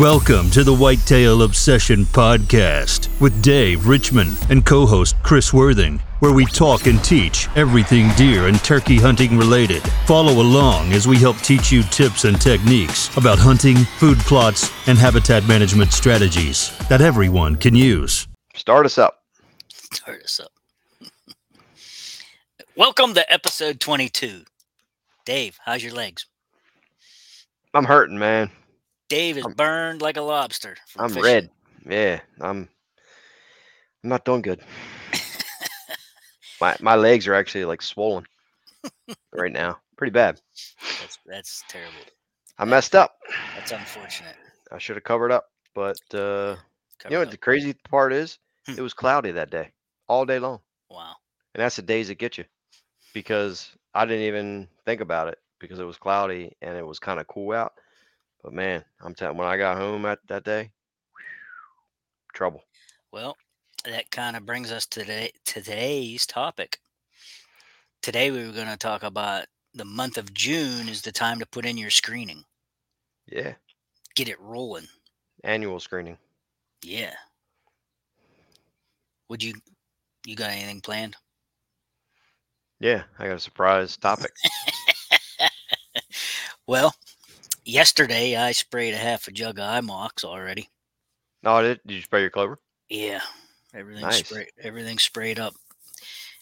Welcome to the Whitetail Obsession Podcast with Dave Richmond and co host Chris Worthing, where we talk and teach everything deer and turkey hunting related. Follow along as we help teach you tips and techniques about hunting, food plots, and habitat management strategies that everyone can use. Start us up. Start us up. Welcome to episode 22. Dave, how's your legs? I'm hurting, man. Dave is I'm- burned like a lobster. I'm fishing. red. Yeah, I'm. I'm not doing good. my my legs are actually like swollen right now. Pretty bad. That's, that's terrible. I messed up. That's unfortunate. I should have covered up, but uh, Cover you know what up. the crazy part is? Hmm. It was cloudy that day, all day long, Wow. and that's the days that get you, because I didn't even think about it because it was cloudy and it was kind of cool out. But man, I'm telling when I got home at that day, trouble. Well, that kind of brings us to, today, to today's topic. Today we were going to talk about the month of June is the time to put in your screening. Yeah, Get it rolling. annual screening. Yeah. Would you you got anything planned? Yeah, I got a surprise topic. Well, yesterday I sprayed a half a jug of IMOX already. No, did. Did you spray your clover? Yeah, everything Nice. sprayed. Everything sprayed up.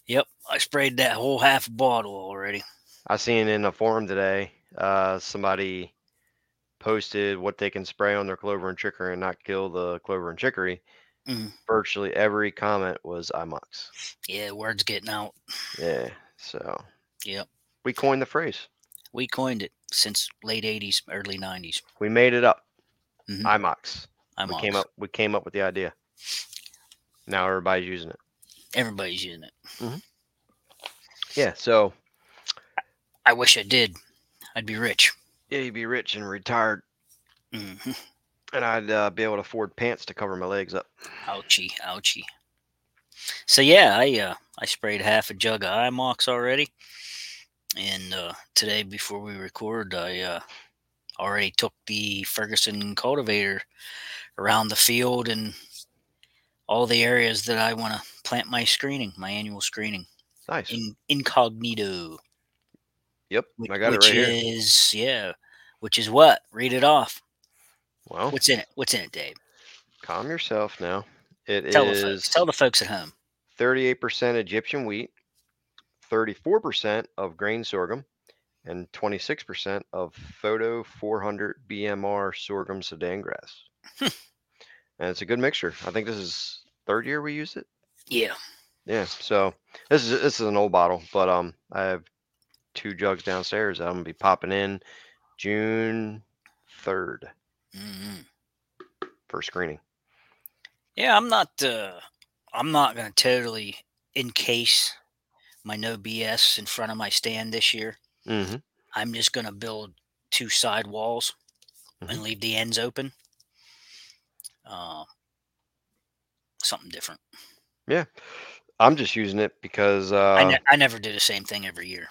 Yep, I sprayed that whole half bottle already. I seen in a forum today, uh, somebody posted what they can spray on their clover and chicory and not kill the clover and chicory. Mm. Virtually every comment was IMOX. Yeah, word's getting out. Yeah, so Yep, we coined the phrase. We coined it since late '80s, early '90s. We made it up. Mhm. IMOX. I'm We came up. We came up with the idea. Now everybody's using it. Everybody's using it. Yeah. So I wish I did. I'd be rich. yeah, you'd be rich and retired, hmm and I'd uh, be able to afford pants to cover my legs up. Ouchie, ouchie. So yeah, I uh, I sprayed half a jug of IMOX already, and uh, today before we record, I uh, already took the Ferguson cultivator around the field and all the areas that I want to plant my screening, my annual screening, Nice. in incognito. yep. whi- I got it right here. which right yeah, which is what? Read it off. Well, What's in it? What's in it, Dave? calm yourself now. It Tell the folks. Tell the folks at home. 38% Egyptian wheat, 34% of grain sorghum, and 26% of Photo 400 BMR sorghum Sudan grass. And it's a good mixture. I think this is third year we used it. Yeah. Yeah. So this is this is an old bottle, but um, I have two jugs downstairs. that I'm gonna be popping in June 3rd hmm for screening. Yeah, I'm not. Uh, I'm not gonna totally encase my no BS in front of my stand this year. Mm-hmm. I'm just gonna build two side walls and Mhm. leave the ends open. Uh, something different. Yeah. I'm just using it because uh, I, ne- I never do the same thing every year.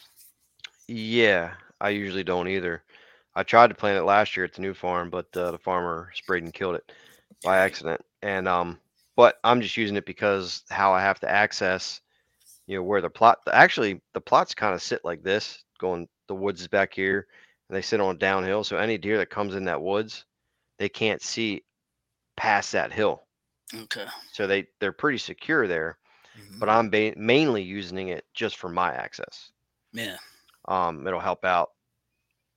Yeah, I usually don't either. I tried to plant it last year at the new farm, but uh, the farmer sprayed and killed it by accident. And um, but I'm just using it because how I have to access, you know, where the plot. Actually, the plots kind of sit like this, going. The woods is back here, and they sit on a downhill. So any deer that comes in that woods, they can't see past that hill. Okay. So they they're pretty secure there. Mhm. But I'm ba- mainly using it just for my access. yeah. Um, it'll help out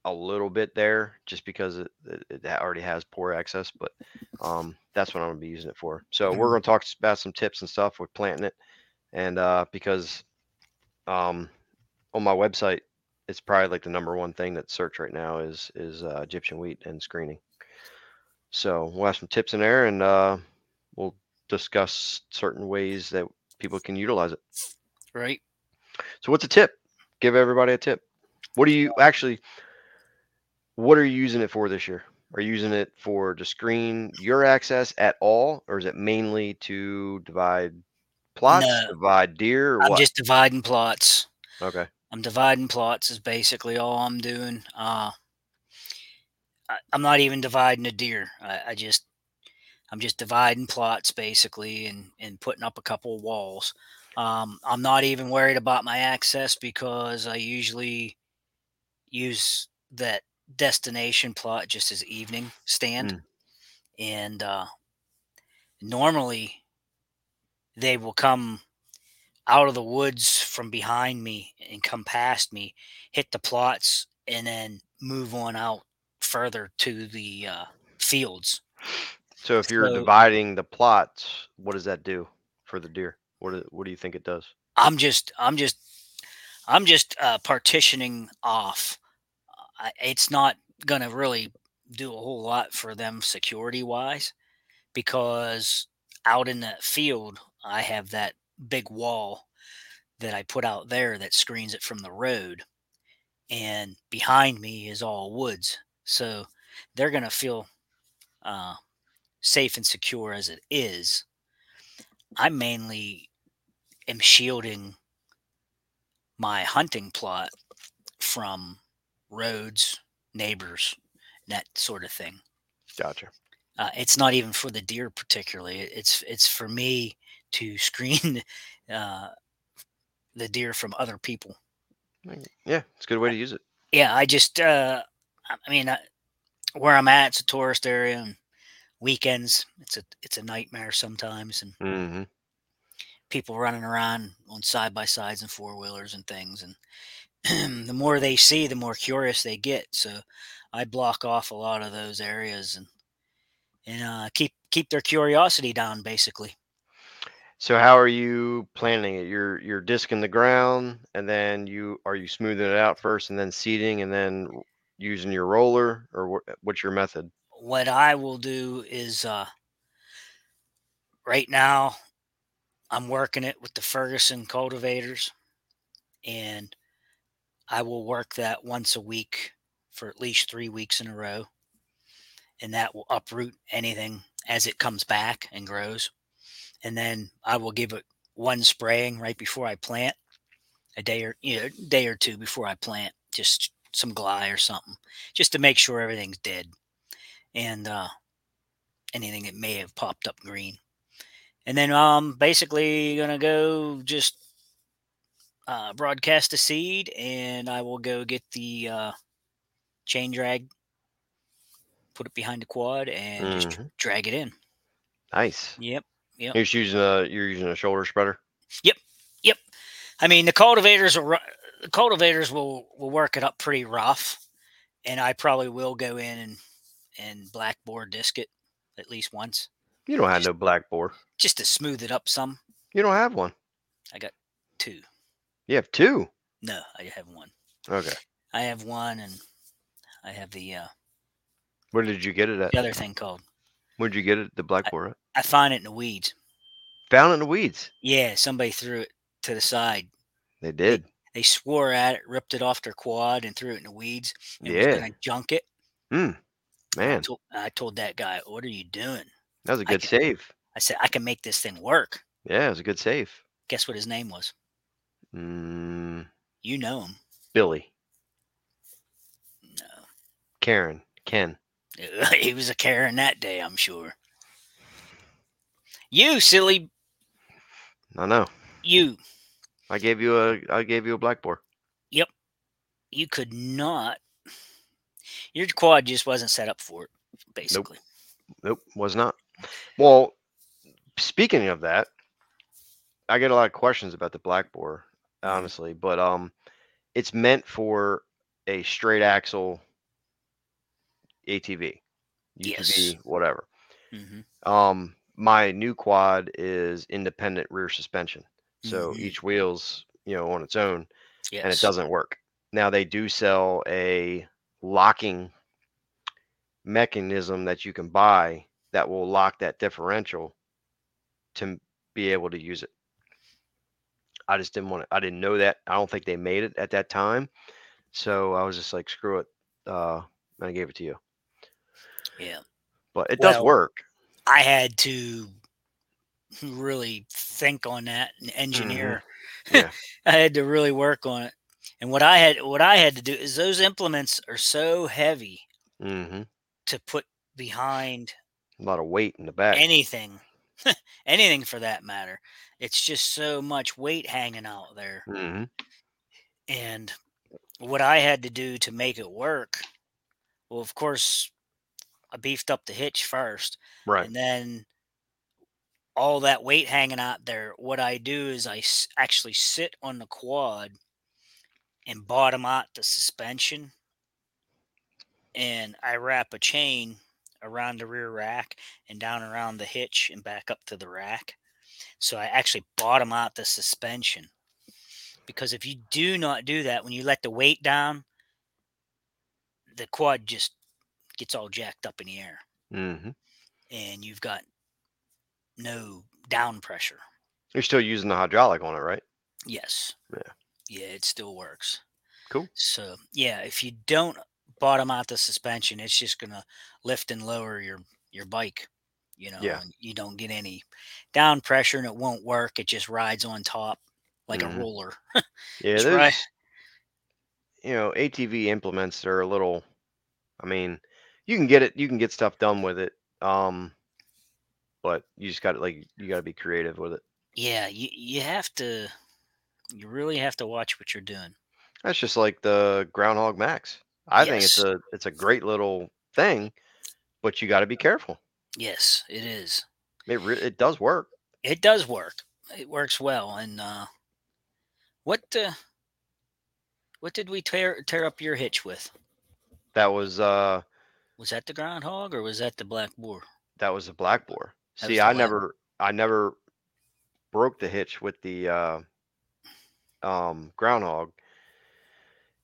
a little bit there just because it, it, already has poor access, but um, that's what I'm gonna be using it for. So we're Mhm. gonna talk about some tips and stuff with planting it, and uh, because um, on my website, it's probably like the number one thing that's searched right now is is uh, Egyptian wheat and screening. So we'll have some tips in there, and uh, we'll discuss certain ways that people can utilize it. Right. So what's a tip? Give everybody a tip. What do you actually what are you using it for this year? Are you using it for to screen your access at all, or is it mainly to divide plots, No. divide deer, or I'm what? just dividing plots. okay. I'm dividing plots is basically all I'm doing. Uh, I, I'm not even dividing a deer. I, I just I'm just dividing plots basically and and putting up a couple of walls. Um, I'm not even worried about my access because I usually use that destination plot just as evening stand, Mm. and uh, normally they will come out of the woods from behind me and come past me, hit the plots, and then move on out further to the uh, fields. So if you're So- dividing the plots, what does that do for the deer? What do, what do you think it does? I'm just, I'm just, I'm just uh, partitioning off. I, it's not going to really do a whole lot for them security wise because out in the field, I have that big wall that I put out there that screens it from the road. And behind me is all woods. So they're going to feel uh, safe and secure as it is. I mainly am shielding my hunting plot from roads, neighbors, that sort of thing. Gotcha. Uh, it's not even for the deer particularly. It's it's for me to screen uh, the deer from other people. Yeah, it's a good way to use it. Yeah, I just uh, I mean, I, where I'm at, it's a tourist area, and weekends it's a it's a nightmare sometimes, and hmm people running around on side by sides and four wheelers and things and the more they see the more curious they get so i block off a lot of those areas and and uh, keep keep their curiosity down basically So how are you planning it? You're you're disking the ground, and then you are you smoothing it out first, and then seeding, and then using your roller, or what, what's your method? what i will do is uh right now i'm working it with the ferguson cultivators and i will work that once a week for at least three weeks in a row and that will uproot anything as it comes back and grows and then i will give it one spraying right before i plant a day or you know day or two before i plant just some gly or something just to make sure everything's dead and uh, anything that may have popped up green. And then um basically gonna go just uh, broadcast a seed, and I will go get the uh, chain drag, put it behind the quad, and just Mhm. drag it in. Nice. Yep. You're just using a you're using a shoulder spreader. Yep. Yep. I mean the cultivators will the cultivators will will work it up pretty rough, and I probably will go in and and blackboard disc it at least once You don't have no blackboard. just to smooth it up some. You don't have one. I got two. You have two. No, I have one. Okay. I have one, and I have the uh, Where did you get it at? the other thing called. Where'd you get it? The blackboard. I find it in the weeds. Found it in the weeds. Yeah, somebody threw it to the side. They did. They swore at it, ripped it off their quad, and threw it in the weeds. And was Yeah. gonna junk it. Mm. I Man, told, I told that guy, "What are you doing?" that was a good can- save. I said, "I can make this thing work." Yeah, it was a good save. Guess what his name was? Mm, You know him. Billy, No, Karen, Ken. he was a Karen that day. I'm sure. You silly, I know. you. I gave you a I gave you a black Yep. You could not. Your quad just wasn't set up for it. Basically. Nope, was not. Well, speaking of that, I get a lot of questions about the black boar, Mhm. honestly, but um, it's meant for a straight axle ATV, Yes. UTV, whatever. hmm Um, my new quad is independent rear suspension, so Mhm. each wheel's you know on its own, Yes. and it doesn't work. Now they do sell a locking mechanism that you can buy that will lock that differential to be able to use it. I just didn't want to. I didn't know that. I don't think they made it at that time, so I was just like, screw it, uh, and I gave it to you. Yeah. But it does work. I had to really think on that and engineer. Mm-hmm. Yeah. I had to really work on it. And what I had what I had to do is those implements are so heavy hmm to put behind A lot of weight in the back. anything, anything for that matter. It's just so much weight hanging out there. hmm And what I had to do to make it work, well, of course, I beefed up the hitch first, Right. and then all that weight hanging out there. What I do is I s- actually sit on the quad and bottom out the suspension, and I wrap a chain around the rear rack and down around the hitch and back up to the rack. So I actually bottom out the suspension. Because if you do not do that, when you let the weight down, the quad just gets all jacked up in the air hmm and you've got no down pressure. You're still using the hydraulic on it, right? Yes. Yeah. Yeah, it still works. Cool. So yeah, if you don't bottom out the suspension, it's just gonna lift and lower your your bike. You know, Yeah. and you don't get any down pressure and it won't work. It just rides on top like Mhm. a roller. Yeah, there's, right. you know, ATV implements are a little. I mean, you can get it, you can get stuff done with it, um, but you just got to like you got to be creative with it. Yeah, you you have to you really have to watch what you're doing. That's just like the Groundhog Max. I think it's a it's a great little thing, but you got to be careful. Yes, it is. It re- it does work. It does work. It works well. And uh, what uh, what did we tear tear up your hitch with? That was uh Was that the groundhog or was that the black boar? that was the black boar. That See, I never I never broke the hitch with the uh um groundhog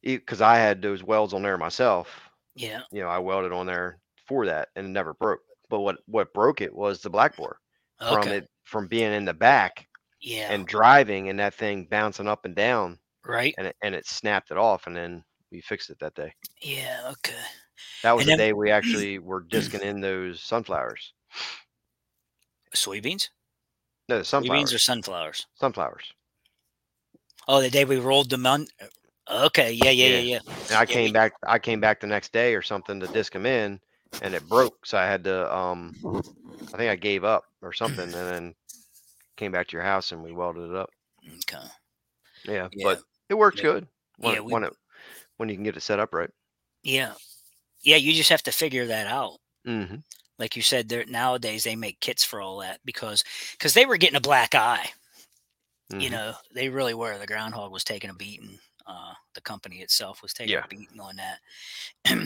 because I had those welds on there myself. Yeah. You know, I welded on there for that and it never broke. But what what broke it was the black boar from it from being in the back yeah. and driving and that thing bouncing up and down right. and it, and it snapped it off and then we fixed it that day. Yeah. Okay. That was And the then- day we actually were disking in those sunflowers. Soybeans. No, the sunflowers. Soybeans or sunflowers. sunflowers. Oh, the day we rolled them on. Okay. Yeah. Yeah. Yeah. Yeah. And I Yeah, came we- back. I came back the next day or something to disc them in, and it broke. So I had to. Um, I think I gave up or something, and then came back to your house and we welded it up. Okay. Yeah, Yeah. but it works good when Yeah, we- when it when you can get it set up right. Yeah. Yeah. You just have to figure that out. hmm Like you said, there nowadays they make kits for all that because because they were getting a black eye. Mm-hmm. you know they really were the groundhog was taking a beating uh the company itself was taking Yeah. a beating on that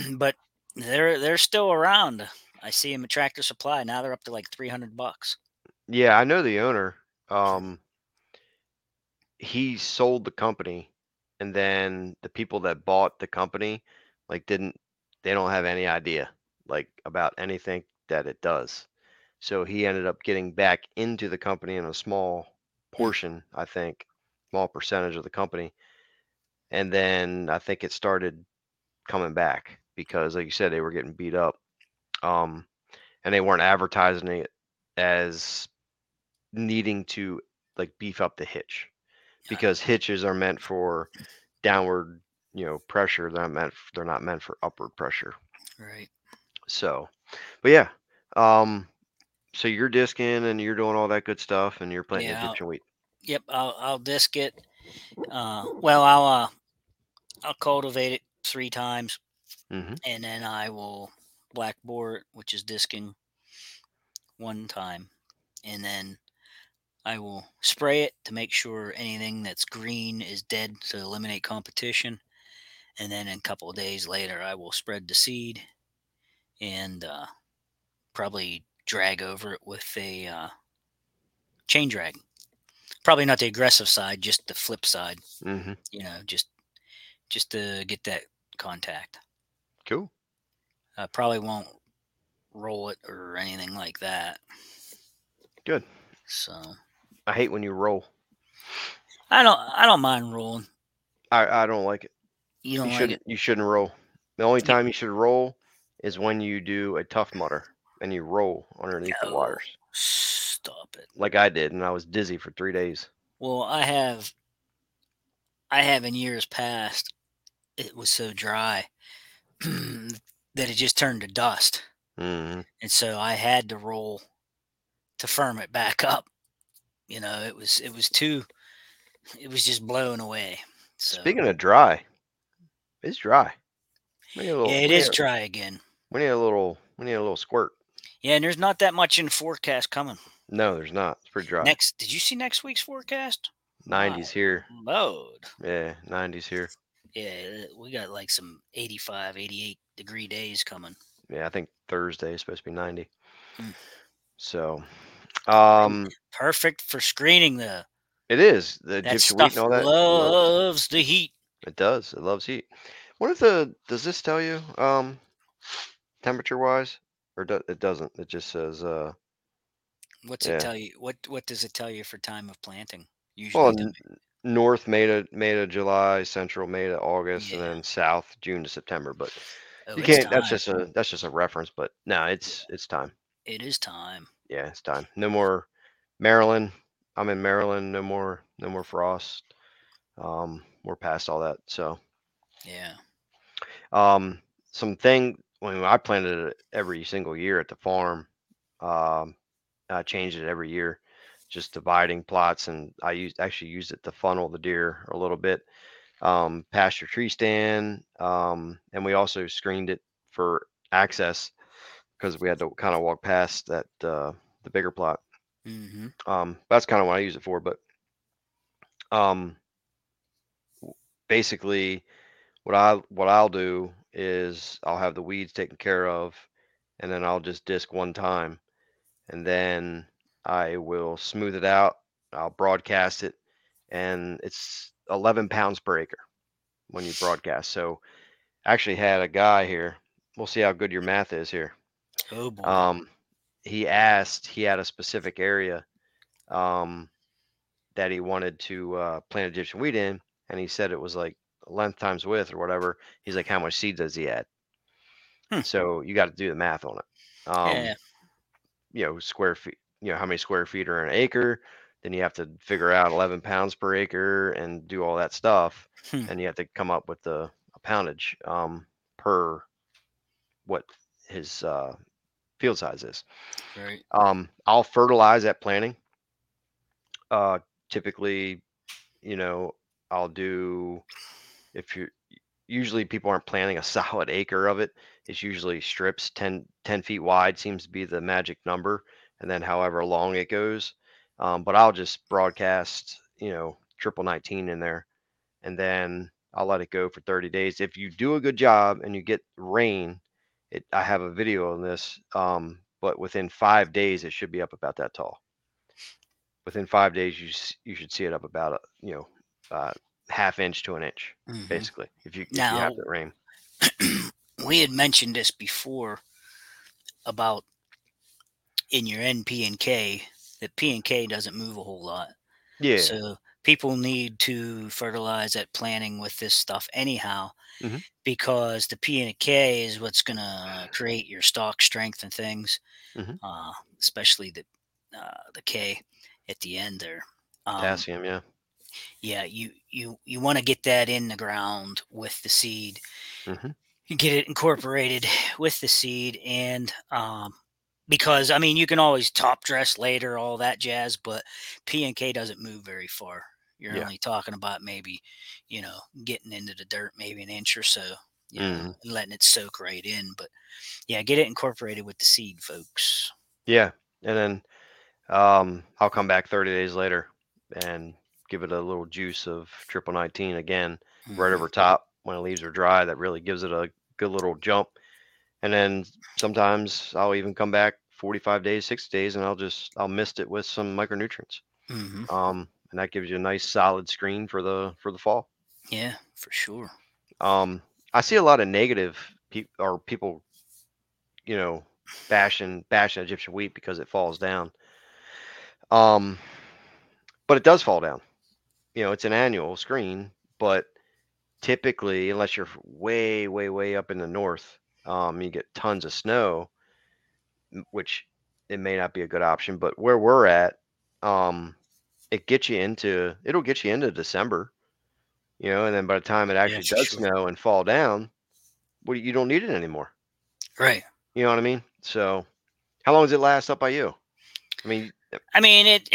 but they're they're still around i see them at tractor supply now they're up to like 300 bucks Yeah, I know the owner. Um, he sold the company, and then the people that bought the company, like, didn't they don't have any idea like about anything that it does. So he ended up getting back into the company in a small portion, I think, small percentage of the company, and then I think it started coming back because, like you said, they were getting beat up, um, and they weren't advertising it as needing to like beef up the hitch because hitches are meant for downward you know pressure they're not meant they're not meant for upward pressure right so but yeah um so you're disking and you're doing all that good stuff and you're planting Yeah, I'll- wheat yep i'll i'll disc it uh well i'll uh i'll cultivate it three times mm-hmm. and then i will black boar which is disking one time and then I will spray it to make sure anything that's green is dead to eliminate competition. And then a couple of days later, I will spread the seed and uh, probably drag over it with a uh, chain drag. Probably not the aggressive side, just the flip side. hmm You know, just just to get that contact. cool I probably won't roll it or anything like that. Good. So i hate when you roll I don't I don't mind rolling. i i don't like it You you, don't like shouldn't it? you shouldn't roll the only time you should roll is when you do a Tough Mudder and you roll underneath the No. wires Stop it. like i did and i was dizzy for three days Well, I have I have in years past it was so dry that it just turned to dust. hmm And so I had to roll to firm it back up. You know, it was it was too it was just blown away. So Speaking of dry, it's dry. We need a little, yeah, it is dry again. we need a little. We need a little squirt. Yeah, and there's not that much in forecast coming. No, there's not. It's pretty dry. Next, did you see next week's forecast? 90s here. Load. Yeah, 90s here. Yeah, we got like some 85, 88 degree days coming. Yeah, I think Thursday is supposed to be 90. Mm. So, um, Perfect for screening the it is the that Egyptian wheat stuff and all that. loves the heat. It does. It loves heat. What if the does this tell you um temperature wise or do, it doesn't? It just says uh What's Yeah. it tell you? What what does it tell you for time of planting? Usually, well n- north May to May to July, central May to August, and then south June to September. But oh, you can't. That's just a that's just a reference. But no, it's it's time. it is time. Yeah, it's time. No more Maryland. I'm in Maryland. No more no more frost. Um, we're past all that. So Yeah. um some thing when I planted it every single year at the farm. Um, I changed it every year, just dividing plots, and I used actually used it to funnel the deer a little bit. Um, pasture tree stand, um, and we also screened it for access because we had to kind of walk past that uh, the bigger plot. hmm Um, that's kind of what I use it for. But um, basically, what I what I'll do is I'll have the weeds taken care of, and then I'll just disc one time, and then I will smooth it out. I'll broadcast it, and it's 11 pounds per acre when you broadcast. So, actually had a guy here. We'll see how good your math is here. Oh boy. Um, he asked, he had a specific area um, that he wanted to uh, plant Egyptian wheat in, and he said it was like length times width or whatever. He's like, how much seed does he add? Hmm. So you got to do the math on it. Um, yeah. You know, square feet. You know how many square feet are in an acre. Then you have to figure out 11 pounds per acre and do all that stuff, Hmm. and you have to come up with the a poundage um, per what his uh, field size is. Right. Um, I'll fertilize at planting. Uh, typically, you know, I'll do if you usually people aren't planting a solid acre of it. It's usually strips 10, 10 feet wide seems to be the magic number, and then however long it goes. Um, but I'll just broadcast, you know, triple 19 in there, and then I'll let it go for 30 days. If you do a good job and you get rain, it I have a video on this. Um, but within five days, it should be up about that tall. Within five days, you you should see it up about a you know uh, half inch to an inch, Mhm. basically. If you if you Now- have the rain. we had mentioned this before about in your NP and K that P and K doesn't move a whole lot. Yeah. So people need to fertilize at planting with this stuff anyhow, Mhm. because the P and K is what's going to create your stalk strength and things, Mhm. uh, especially the uh, the K at the end there. Um, Potassium, yeah. Yeah, you you you want to get that in the ground with the seed. Mhm. You get it incorporated with the seed, and um, because I mean, you can always top dress later, all that jazz, but P and K doesn't move very far. You're Yeah. only talking about maybe, you know, getting into the dirt maybe an inch or so, you know, Mhm. and letting it soak right in. But yeah, get it incorporated with the seed, folks. Yeah. And then um, I'll come back 30 days later and give it a little juice of triple 19 again, right Mhm. over top when the leaves are dry. That really gives it a good little jump. And then sometimes I'll even come back 45 days, 60 days, and I'll just I'll mist it with some micronutrients. Mhm. Um, and that gives you a nice solid screen for the for the fall. Yeah, for sure. Um, I see a lot of negative pe- or people, you know, bashing bashing Egyptian wheat because it falls down. Um, but it does fall down. You know, it's an annual screen, but typically, unless you're way, way, way up in the north, um, you get tons of snow, which it may not be a good option. But where we're at, um, it gets you into it'll get you into December, you know, and then by the time it actually for does sure. snow and fall down, well, you don't need it anymore. Right. You know what I mean? So, how long does it last up by you? I mean, I mean it.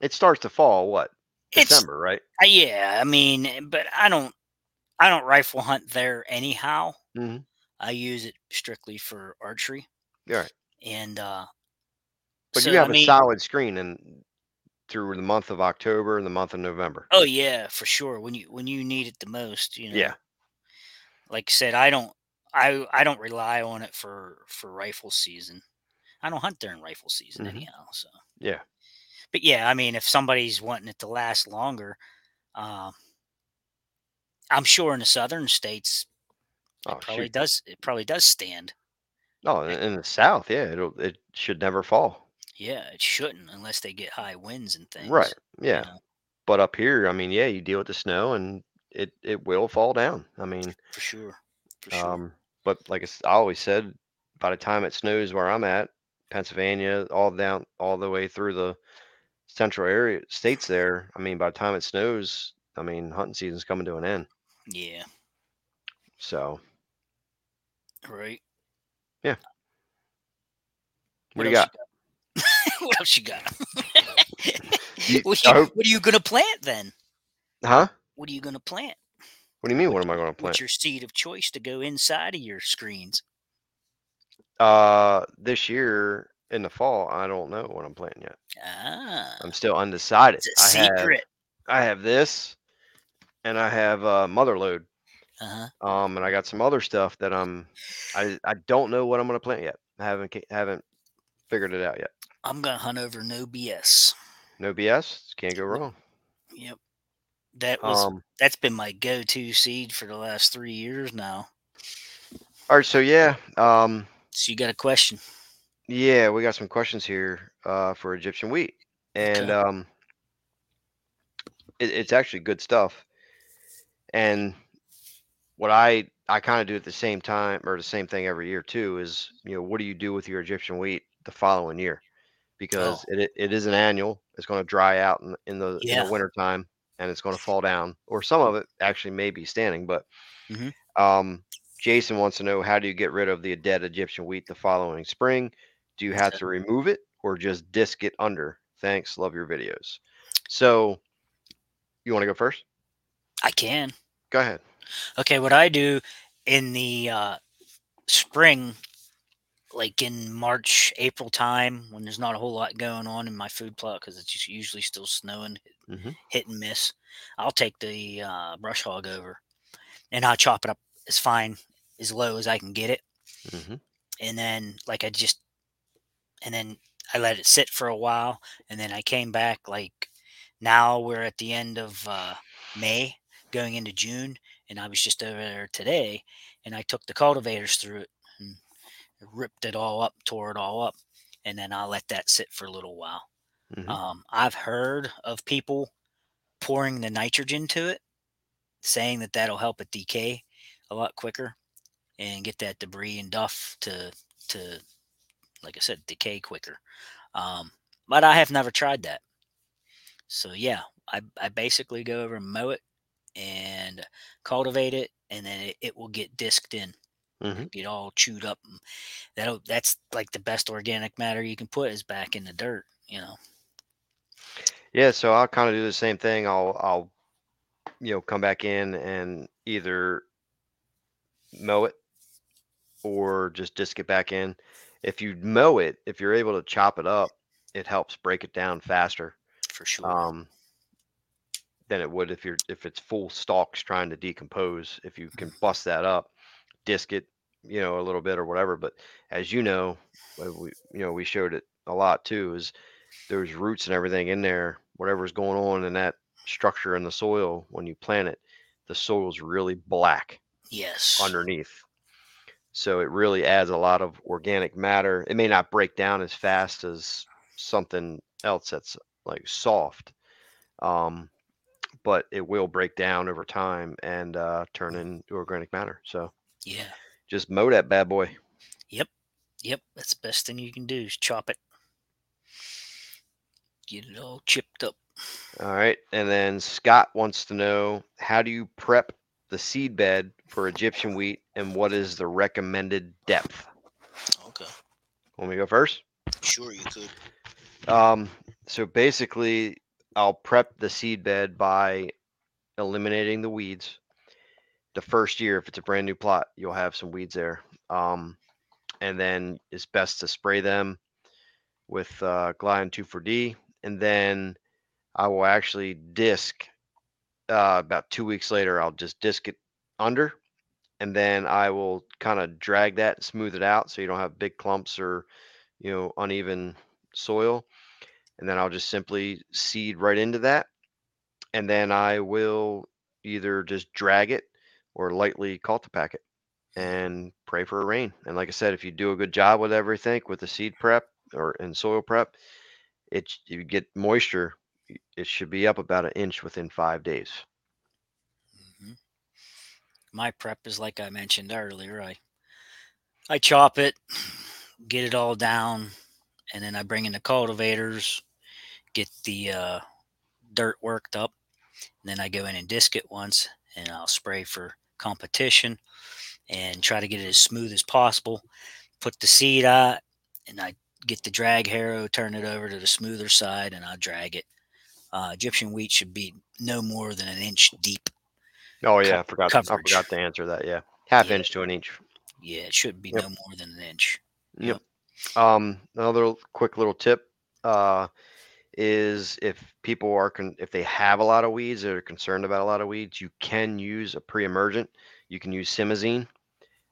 it starts to fall. What December, right? uh, yeah. I mean, but I don't. I don't rifle hunt there anyhow. hmm I use it strictly for archery. Yeah, right. And uh But so, you have I a mean, solid screen and through the month of October and the month of November. Oh yeah, for sure. When you when you need it the most, you know. Yeah. Like I said, I don't I I don't rely on it for for rifle season. I don't hunt during rifle season Mhm. anyhow. So, Yeah. But yeah, I mean, if somebody's wanting it to last longer, um, I'm sure in the southern states Oh, it probably shoot. does. It probably does stand. Oh, in the South, yeah, it'll it should never fall. Yeah, it shouldn't unless they get high winds and things. Right. you Yeah. know, But up here, I mean, yeah, you deal with the snow and it it will fall down. I mean, for sure. For sure. um, but like I always said, by the time it snows where I'm at, Pennsylvania, all down all the way through the central area states there, I mean, by the time it snows, I mean, hunting season's coming to an end. yeah. So, Right. Yeah. What do you got? got? what else you got? You- what, you, hope- what are you gonna plant then? Huh? What are you gonna plant? What do you mean? What am I going to plant? What's your seed of choice to go inside of your screens? Uh, this year in the fall, I don't know what I'm planting yet. Ah, I'm still undecided. it's a I have secret. I have this, and I have uh, Motherload. Uh huh. Um, and I got some other stuff that I'm I I don't know what I'm gonna plant yet. I haven't haven't figured it out yet. I'm gonna hunt over no BS. No BS, can't go wrong. Yep. That was Um, that's been my go-to seed for the last three years now. all right, so yeah, um, So you got a question? Yeah, we got some questions here uh, for Egyptian wheat, and Okay. um, it, it's actually good stuff. And what I I kind of do at the same time or the same thing every year too is you know what do you do with your Egyptian wheat the following year because it, it it is an annual. It's going to dry out in, in the in the winter time and it's going to fall down or some of it actually may be standing. But Mhm. um, Jason wants to know how do you get rid of the dead Egyptian wheat the following spring? Do you have to remove it or just disc it under? Thanks, love your videos. So you want to go first? I can. Go ahead. Okay, what I do in the uh, spring, like in March, April time, when there's not a whole lot going on in my food plot because it's just usually still snowing, hmm hit and miss, I'll take the uh, brush hog over and I'll chop it up as fine, as low as I can get it. hmm And then, like, I just, and then I let it sit for a while. And then I came back, like, now we're at the end of uh, May, going into June. And I was just over there today and I took the cultivators through it and ripped it all up, tore it all up. And then I'll let that sit for a little while. hmm Um, I've heard of people pouring the nitrogen to it, saying that that'll help it decay a lot quicker and get that debris and duff to to like I said, decay quicker. Um, but I have never tried that. So yeah, I, I basically go over and mow it and cultivate it, and then it, it will get disked in, hmm get all chewed up. That'll that's like the best organic matter you can put is back in the dirt. You know. Yeah, so I'll kind of do the same thing. I'll I'll you know come back in and either mow it or just disc it back in. If you mow it, if you're able to chop it up, it helps break it down faster For sure. um, than it would if you're if it's full stalks trying to decompose. If you can bust that up, disc it, you know, a little bit or whatever. But as you know, uh, we you know we showed it a lot too. Is there's roots and everything in there. Whatever's going on in that structure in the soil when you plant it, the soil's really black yes. underneath. So it really adds a lot of organic matter. It may not break down as fast as something else that's like soft, um, but it will break down over time and uh, turn into organic matter. So yeah. just mow that bad boy. Yep. Yep. That's the best thing you can do is chop it. Get it all chipped up. All right. And then Scott wants to know how do you prep the seed bed for Egyptian wheat and what is the recommended depth? Okay. Want me to go first? Sure, you could. Um, so basically, I'll prep the seed bed by eliminating the weeds. The first year, if it's a brand new plot, you'll have some weeds there. Um, and then it's best to spray them with uh, Glyon 2,4-D. And then I will actually disc uh, about two weeks later. I'll just disc it under, and then I will kind of drag that and smooth it out so you don't have big clumps or you know uneven soil. And then I'll just simply seed right into that, and then I will either just drag it or lightly cultipack it and pray for a rain. And like I said, if you do a good job with everything with the seed prep or in soil prep, it you get moisture it should be up about an inch within five days. My prep is like I mentioned earlier. I I chop it, get it all down, and then I bring in the cultivators, get the uh, dirt worked up, then I go in and disc it once, and I'll spray for competition, and try to get it as smooth as possible. Put the seed out, and I get the drag harrow, turn it over to the smoother side, and I drag it uh, Egyptian wheat should be no more than an inch deep. Oh yeah, I forgot. I forgot to answer that. Yeah, half Yeah. inch to an inch. Yeah, it should be Yep. no more than an inch. Yep. Um, another quick little tip uh, is if people are con- if they have a lot of weeds or are concerned about a lot of weeds, you can use a pre-emergent. You can use simazine.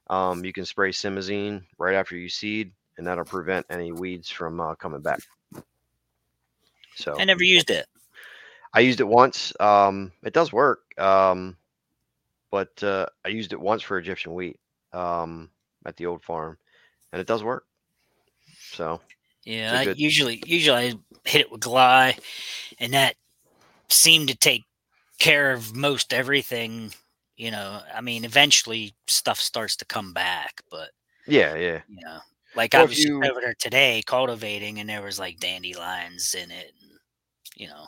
Um, you can spray simazine right after you seed, and that'll prevent any weeds from uh, coming back. So I never used it. I used it once. Um, it does work. Um, but uh, I used it once for Egyptian wheat um, at the old farm, and it does work. So Yeah, I good- usually usually I hit it with Gly, and that seemed to take care of most everything. You know, I mean, eventually stuff starts to come back, but yeah, yeah, you know, like Well, I was you- over there today cultivating, and there was like dandelions in it, and you know,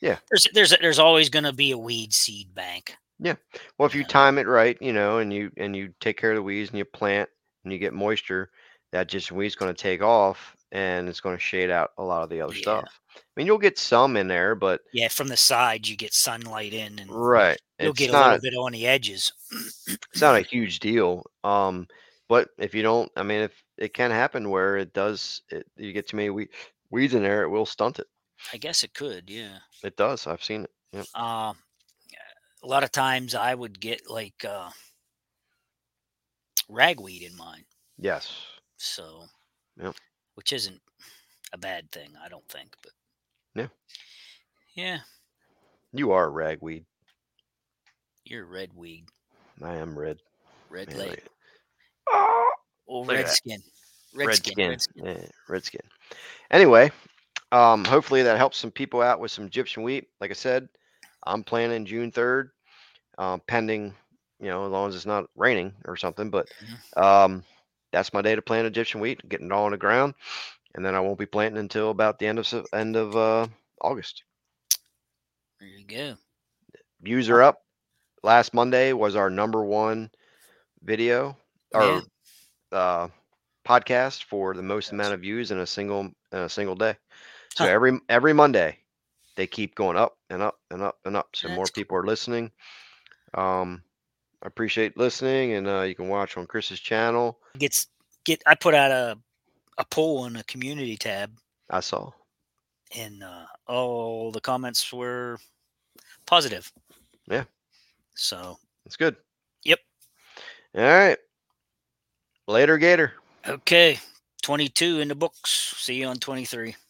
Yeah. there's there's there's always going to be a weed seed bank. Well, if you time it right, you know, and you and you take care of the weeds and you plant and you get moisture, that just weed's going to take off and it's going to shade out a lot of the other Yeah. stuff. I mean, you'll get some in there, but Yeah, from the side you get sunlight in, and right, you'll it's get a not little bit on the edges. it's not a huge deal. Um, but if you don't, I mean, if it can happen where it does, it, you get too many we- weeds in there, it will stunt it. I guess it could, yeah. It does. I've seen it. Yep. Um, a lot of times I would get like uh, ragweed in mine, Yes. so Yep. which isn't a bad thing, I don't think. But Yeah. yeah, You are ragweed. you're red weed, I am red. red Man, leg, Oh, at red skin, red, red skin. skin, red skin. Yeah, red skin. Anyway, um, hopefully that helps some people out with some Egyptian wheat. Like I said, I'm planning June 3rd, um, pending, you know, as long as it's not raining or something. But Mhm. um, that's my day to plant Egyptian wheat, getting it all on the ground, and then I won't be planting until about the end of end of uh, August. There you go. Views are up. Last Monday was our number one video or Yeah. uh, podcast for the most amount of views in a single in a single day. So Huh. every every Monday, they keep going up and up and up and up. So more people are listening. Um, I appreciate listening, and uh, you can watch on Chris's channel. Gets get. I put out a a poll on the community tab, I saw. and uh, all the comments were positive. Yeah. So It's good. Yep. All right. Later, Gator. okay, twenty two in the books. See you on twenty three.